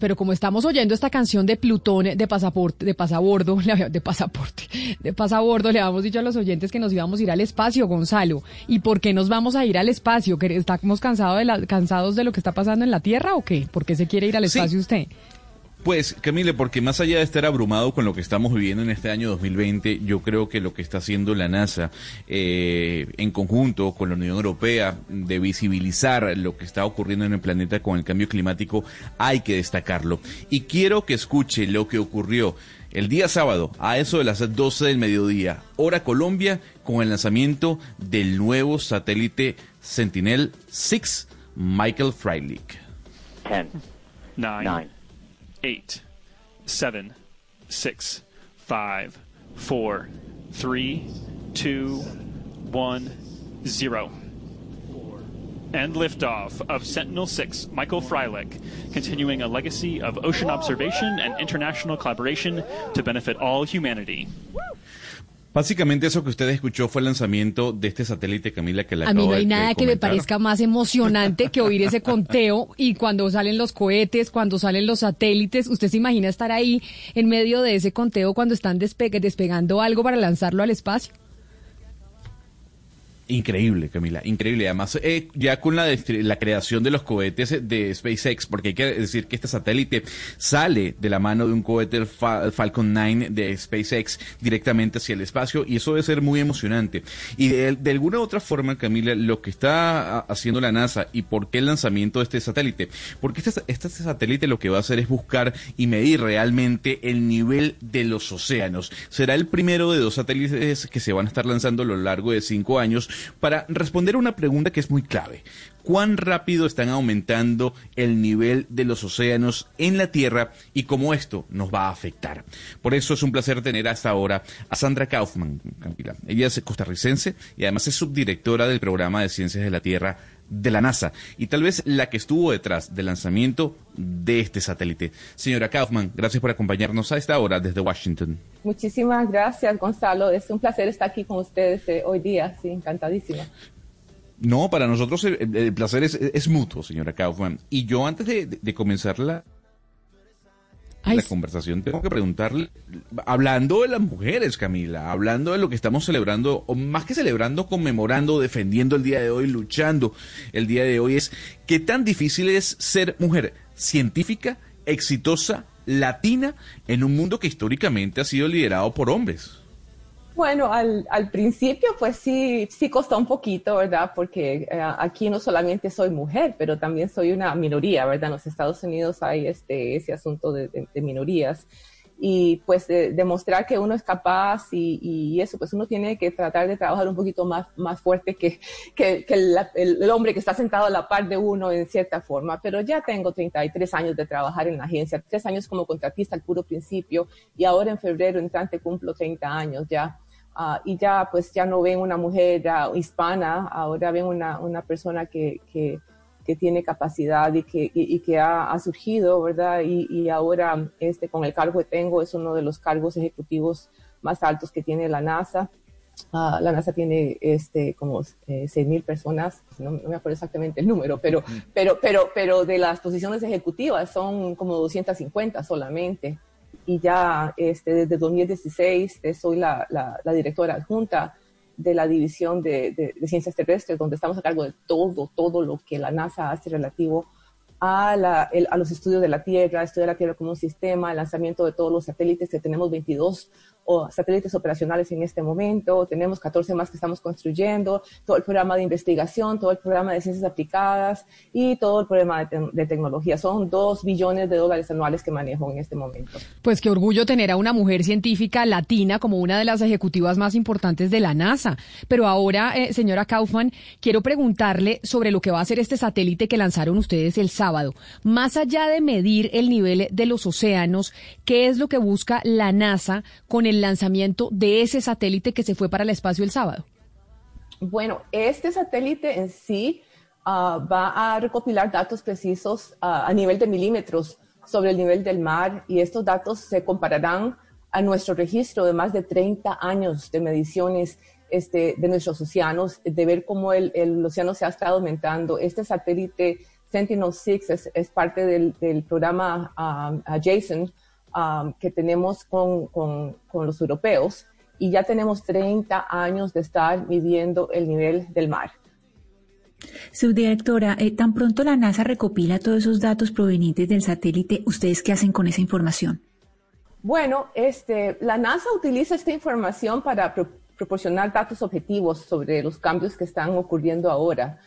pero como estamos oyendo esta canción de Plutón de pasaporte, de pasabordo, de pasaporte, de pasabordo, le habíamos dicho a los oyentes que nos íbamos a ir al espacio, Gonzalo. ¿Y por qué nos vamos a ir al espacio? ¿Estamos cansados de, la, cansados de lo que está pasando en la Tierra o qué? ¿Por qué se quiere ir al espacio usted? Pues, Camille, porque más allá de estar abrumado con lo que estamos viviendo en este año 2020, yo creo que lo que está haciendo la NASA eh, en conjunto con la Unión Europea de visibilizar lo que está ocurriendo en el planeta con el cambio climático, hay que destacarlo. Y quiero que escuche lo que ocurrió el día sábado a eso de las 12 del mediodía, hora Colombia, con el lanzamiento del nuevo satélite Sentinel-6, Michael Freilich. 10, 9, eight, seven, six, five, four, three, two, one, zero. And liftoff of Sentinel 6, Michael Freilich, continuing a legacy of ocean observation and international collaboration to benefit all humanity. Básicamente eso que usted escuchó fue el lanzamiento de este satélite, Camila, que la A mí no hay nada que me parezca más emocionante que oír ese conteo y cuando salen los cohetes, cuando salen los satélites, ¿usted se imagina estar ahí en medio de ese conteo cuando están despegando algo para lanzarlo al espacio? Increíble, Camila, increíble. Además, eh, ya con la, la creación de los cohetes de SpaceX, porque hay que decir que este satélite sale de la mano de un cohete Falcon 9 de SpaceX directamente hacia el espacio y eso debe ser muy emocionante. Y de, alguna u otra forma, Camila, lo que está haciendo la NASA y por qué el lanzamiento de este satélite, porque este, este satélite lo que va a hacer es buscar y medir realmente el nivel de los océanos. Será el primero de dos satélites que se van a estar lanzando a lo largo de cinco años para responder a una pregunta que es muy clave. ¿Cuán rápido están aumentando el nivel de los océanos en la Tierra y cómo esto nos va a afectar? Por eso es un placer tener hasta ahora a Sandra Kaufman, Ella es costarricense y además es subdirectora del programa de Ciencias de la Tierra de la NASA y tal vez la que estuvo detrás del lanzamiento de este satélite. Señora Kaufman, gracias por acompañarnos a esta hora desde Washington. Muchísimas gracias, Gonzalo. Es un placer estar aquí con ustedes eh, hoy día. Sí, encantadísima. No, para nosotros el, placer es, mutuo, señora Kaufman. Y yo antes de, de comenzar la, la conversación, tengo que preguntarle, hablando de las mujeres, Camila, hablando de lo que estamos celebrando, o más que celebrando, conmemorando, defendiendo el día de hoy, luchando el día de hoy, es qué tan difícil es ser mujer científica, exitosa, latina, en un mundo que históricamente ha sido liderado por hombres. Bueno, al, al, principio pues sí, sí costó un poquito, ¿verdad? Porque eh, aquí no solamente soy mujer, pero también soy una minoría, ¿verdad? En los Estados Unidos hay este, ese asunto de, de, minorías. Y pues demostrar que uno es capaz y, y, eso, pues uno tiene que tratar de trabajar un poquito más, más fuerte que, que, que el, el, hombre que está sentado a la par de uno en cierta forma. Pero ya tengo 33 años de trabajar en la agencia, tres años como contratista al puro principio y ahora en febrero entrante cumplo 30 años ya. Ah, y ya pues ya no ven una mujer hispana, ahora ven una, una persona que, que, que, tiene capacidad y que, y, que ha, ha, surgido, ¿verdad? Y, y, ahora este, con el cargo que tengo es uno de los cargos ejecutivos más altos que tiene la NASA. Uh, la NASA tiene este, como eh, 6.000 personas, no, no, me acuerdo exactamente el número, pero, pero, pero, pero de las posiciones ejecutivas son como 250 solamente y ya este, desde 2016 eh, soy la, la, directora adjunta de la División de, de, Ciencias Terrestres, donde estamos a cargo de todo, todo lo que la NASA hace relativo a, la, a los estudios de la Tierra, estudiar la Tierra como un sistema, el lanzamiento de todos los satélites, que tenemos 22 o satélites operacionales en este momento, tenemos 14 más que estamos construyendo, todo el programa de investigación, todo el programa de ciencias aplicadas y todo el programa de, tecnología. Son dos billones de dólares anuales que manejo en este momento. Pues qué orgullo tener a una mujer científica latina como una de las ejecutivas más importantes de la NASA. Pero ahora, eh, señora Kaufman, quiero preguntarle sobre lo que va a hacer este satélite que lanzaron ustedes el sábado. Más allá de medir el nivel de los océanos, ¿qué es lo que busca la NASA con el el lanzamiento de ese satélite que se fue para el espacio el sábado? Bueno, este satélite en sí uh, va a recopilar datos precisos uh, a nivel de milímetros sobre el nivel del mar y estos datos se compararán a nuestro registro de más de 30 años de mediciones este, de nuestros océanos, de ver cómo el, el océano se ha estado aumentando. Este satélite Sentinel-6 es, parte del, programa um, Jason um, que tenemos con, con, los europeos y ya tenemos 30 años de estar midiendo el nivel del mar. Subdirectora, eh, tan pronto la NASA recopila todos esos datos provenientes del satélite, ¿ustedes qué hacen con esa información? Bueno, este, la NASA utiliza esta información para proporcionar datos objetivos sobre los cambios que están ocurriendo ahora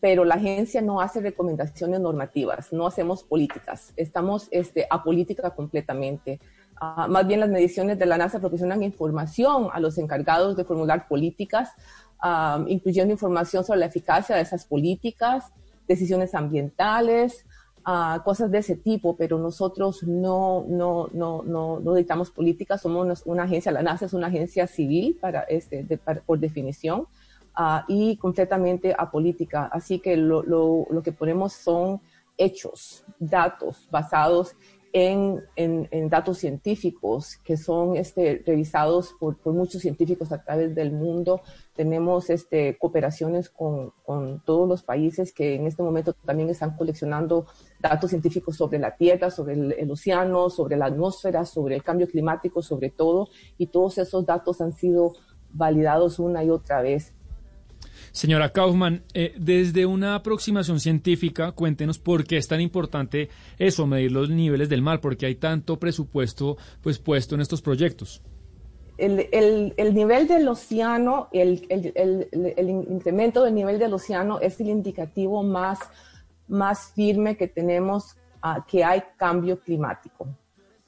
pero la agencia no hace recomendaciones normativas, no hacemos políticas, estamos este, apolítica completamente. Ah, más bien las mediciones de la NASA proporcionan información a los encargados de formular políticas, ah, incluyendo información sobre la eficacia de esas políticas, decisiones ambientales, ah, cosas de ese tipo, pero nosotros no, no, no, no, dictamos políticas, somos una, agencia, la NASA es una agencia civil para, este, por definición. Ah, y completamente apolítica. Así que lo, lo, lo, que ponemos son hechos, datos basados en, en, datos científicos que son este, revisados por, por, muchos científicos a través del mundo. Tenemos este, cooperaciones con, con, todos los países que en este momento también están coleccionando datos científicos sobre la Tierra, sobre el, el océano, sobre la atmósfera, sobre el cambio climático, sobre todo. Y todos esos datos han sido validados una y otra vez. Señora Kaufman, eh, desde una aproximación científica, cuéntenos por qué es tan importante eso, medir los niveles del mar, porque hay tanto presupuesto pues puesto en estos proyectos. El, nivel del océano, el, incremento del nivel del océano es el indicativo más, más firme que tenemos a que hay cambio climático.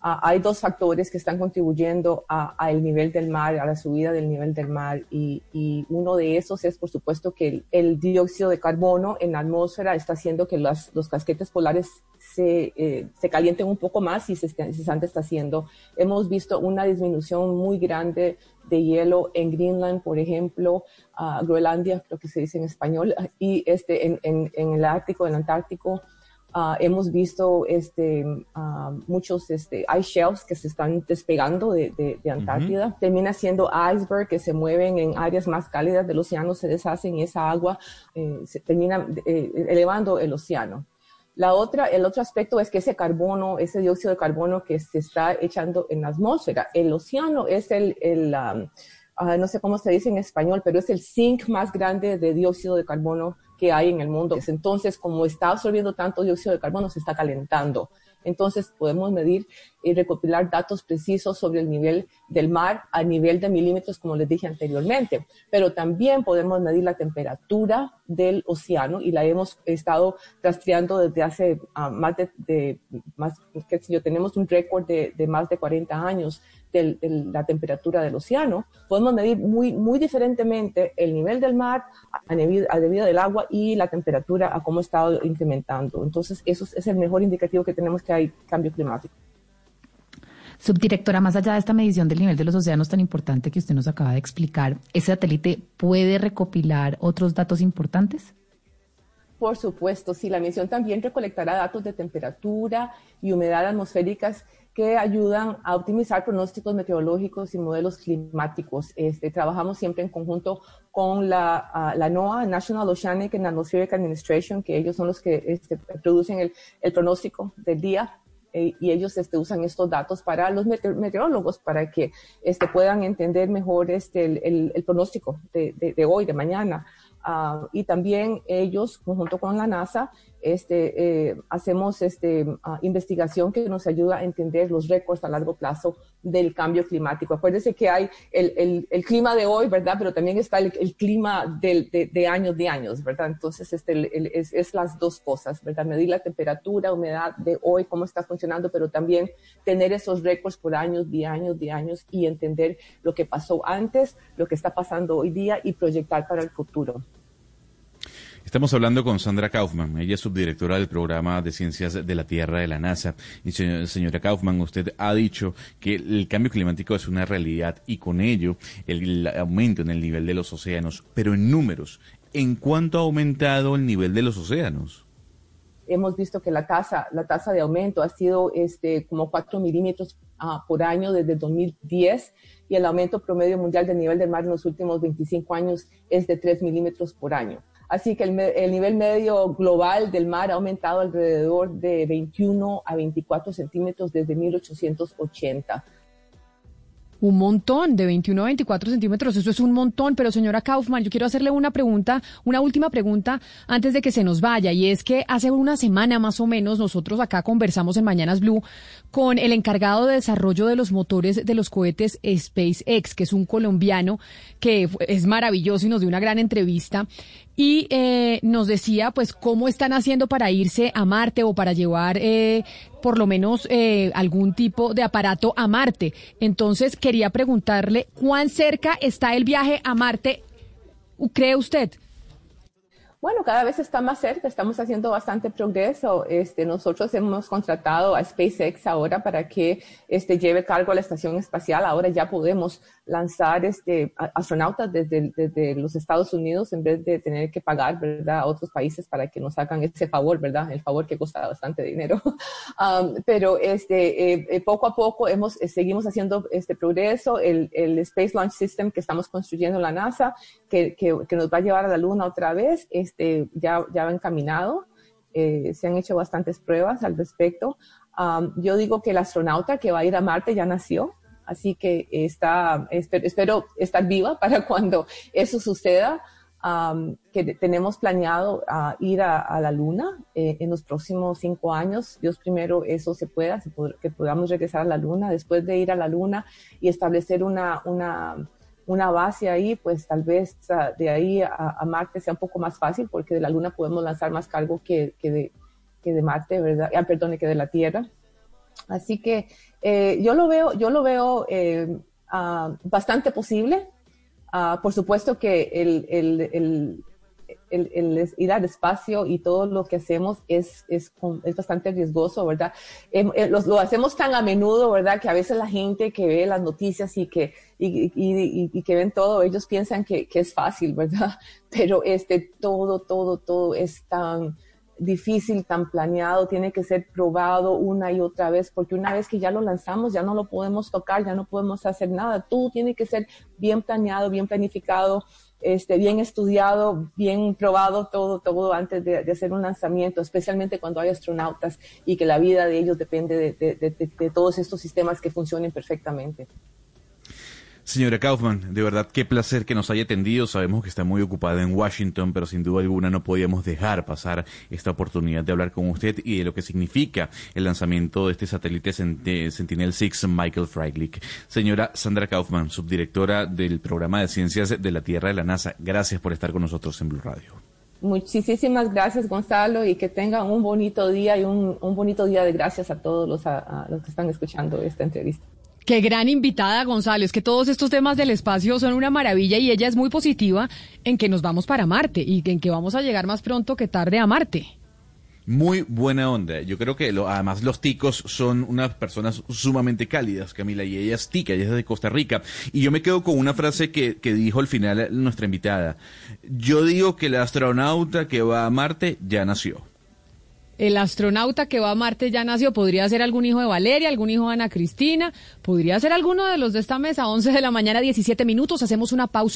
Ah, hay dos factores que están contribuyendo al nivel del mar, a la subida del nivel del mar, y, uno de esos es, por supuesto, que el, dióxido de carbono en la atmósfera está haciendo que los casquetes polares se, eh, se, calienten un poco más y se, se están haciendo. Hemos visto una disminución muy grande de hielo en Greenland, por ejemplo, Groenlandia, creo que se dice en español, y este, en, en el Ártico, en el Antártico. Ah, hemos visto este, ah, muchos este, ice shelves que se están despegando de, de, Antártida. Termina siendo iceberg que se mueven en áreas más cálidas del océano, se deshacen y esa agua eh, se termina eh, elevando el océano. La otra, el otro aspecto es que ese carbono, ese dióxido de carbono que se está echando en la atmósfera, el océano es el, el ah, no sé cómo se dice en español, pero es el zinc más grande de dióxido de carbono que hay en el mundo. Entonces, como está absorbiendo tanto dióxido de carbono, se está calentando. Entonces, podemos medir y recopilar datos precisos sobre el nivel del mar a nivel de milímetros, como les dije anteriormente. Pero también podemos medir la temperatura del océano y la hemos estado rastreando desde hace ah, más de, más, que yo, tenemos un récord de, de más de 40 años de, la temperatura del océano, podemos medir muy, muy diferentemente el nivel del mar a, debido del agua y la temperatura a cómo ha estado incrementando. Entonces, eso es el mejor indicativo que tenemos que hay cambio climático. Subdirectora, más allá de esta medición del nivel de los océanos tan importante que usted nos acaba de explicar, ¿ese satélite puede recopilar otros datos importantes? Por supuesto, sí, la misión también recolectará datos de temperatura y humedad atmosféricas que ayudan a optimizar pronósticos meteorológicos y modelos climáticos. Este, trabajamos siempre en conjunto con la, la, NOAA, National Oceanic and Atmospheric Administration, que ellos son los que este, producen el, el, pronóstico del día eh, y ellos este, usan estos datos para los meteorólogos para que este, puedan entender mejor este, el, el, pronóstico de, de, hoy, de mañana. Ah, y también ellos, junto con la NASA, este, eh, hacemos este, ah, investigación que nos ayuda a entender los récords a largo plazo del cambio climático. Acuérdense que hay el, el, clima de hoy, ¿verdad? Pero también está el, clima de, de, años de años, ¿verdad? Entonces, este, es, es, las dos cosas, ¿verdad? Medir la temperatura, humedad de hoy, cómo está funcionando, pero también tener esos récords por años, de años, de años y entender lo que pasó antes, lo que está pasando hoy día y proyectar para el futuro. Estamos hablando con Sandra Kaufman, ella es subdirectora del programa de ciencias de la Tierra de la NASA. Y señora Kaufman, usted ha dicho que el cambio climático es una realidad y con ello el aumento en el nivel de los océanos, pero en números, ¿en cuánto ha aumentado el nivel de los océanos? Hemos visto que la tasa, la tasa de aumento ha sido este, como 4 milímetros ah, por año desde 2010 y el aumento promedio mundial del nivel del mar en los últimos 25 años es de 3 milímetros por año Así que el, el, nivel medio global del mar ha aumentado alrededor de 21 a 24 centímetros desde 1880. Un montón, de 21 a 24 centímetros, eso es un montón. Pero señora Kaufman, yo quiero hacerle una pregunta, una última pregunta antes de que se nos vaya. Y es que hace una semana más o menos nosotros acá conversamos en Mañanas Blue con el encargado de desarrollo de los motores de los cohetes SpaceX, que es un colombiano que es maravilloso y nos dio una gran entrevista y eh, nos decía pues cómo están haciendo para irse a Marte o para llevar eh, por lo menos eh, algún tipo de aparato a Marte. Entonces quería preguntarle cuán cerca está el viaje a Marte, ¿cree usted? Bueno, cada vez está más cerca, estamos haciendo bastante progreso. Este, nosotros hemos contratado a SpaceX ahora para que este, lleve cargo a la estación espacial. Ahora ya podemos lanzar este, astronautas desde, desde los Estados Unidos en vez de tener que pagar ¿verdad? a otros países para que nos hagan ese favor, ¿verdad? El favor que cuesta bastante dinero. Um, pero este, eh, eh, poco a poco hemos, eh, seguimos haciendo este progreso. El, el, Space Launch System que estamos construyendo en la NASA, que, que, que nos va a llevar a la Luna otra vez, este, ya, ya va encaminado. Eh, se han hecho bastantes pruebas al respecto. Um, yo digo que el astronauta que va a ir a Marte ya nació, así que está, espero, estar viva para cuando eso suceda. Um, que tenemos planeado uh, ir a, la Luna eh, en los próximos cinco años. Dios primero eso se pueda, que podamos regresar a la Luna. Después de ir a la Luna y establecer una, una una base ahí, pues tal vez de ahí a, Marte sea un poco más fácil, porque de la Luna podemos lanzar más cargo que, que, de, que de, Marte, ¿verdad? Ah, perdón, que de la Tierra. Así que eh, yo lo veo, yo lo veo eh, ah, bastante posible. Ah, por supuesto que el, ir al espacio y todo lo que hacemos es, es, bastante riesgoso, ¿verdad? Em, eh, lo hacemos tan a menudo, ¿verdad? Que a veces la gente que ve las noticias y que, y que ven todo, ellos piensan que, que, es fácil, ¿verdad? Pero este, todo, todo, todo es tan difícil, tan planeado, tiene que ser probado una y otra vez, porque una vez que ya lo lanzamos, ya no lo podemos tocar, ya no podemos hacer nada. Todo tiene que ser bien planeado, bien planificado este, bien estudiado, bien probado todo, todo antes de, hacer un lanzamiento, especialmente cuando hay astronautas y que la vida de ellos depende de todos estos sistemas que funcionen perfectamente. Señora Kaufman, de verdad qué placer que nos haya atendido. Sabemos que está muy ocupada en Washington, pero sin duda alguna no podíamos dejar pasar esta oportunidad de hablar con usted y de lo que significa el lanzamiento de este satélite Sentinel-6 Michael Freilich. Señora Sandra Kaufman, subdirectora del programa de ciencias de la Tierra de la NASA, gracias por estar con nosotros en Blue Radio. Muchísimas gracias, Gonzalo, y que tengan un bonito día y un, bonito día de gracias a todos los, a los que están escuchando esta entrevista. Qué gran invitada, Gonzalo. Es que todos estos temas del espacio son una maravilla y ella es muy positiva en que nos vamos para Marte y en que vamos a llegar más pronto que tarde a Marte. Muy buena onda. Yo creo que además los ticos son unas personas sumamente cálidas, Camila, y ella es tica, ella es de Costa Rica. Y yo me quedo con una frase que, que dijo al final nuestra invitada. Yo digo que el astronauta que va a Marte ya nació el astronauta que va a Marte ya nació. Podría ser algún hijo de Valeria, algún hijo de Ana Cristina, podría ser alguno de los de esta mesa. 11 de la mañana, 17 minutos. Hacemos una pausa.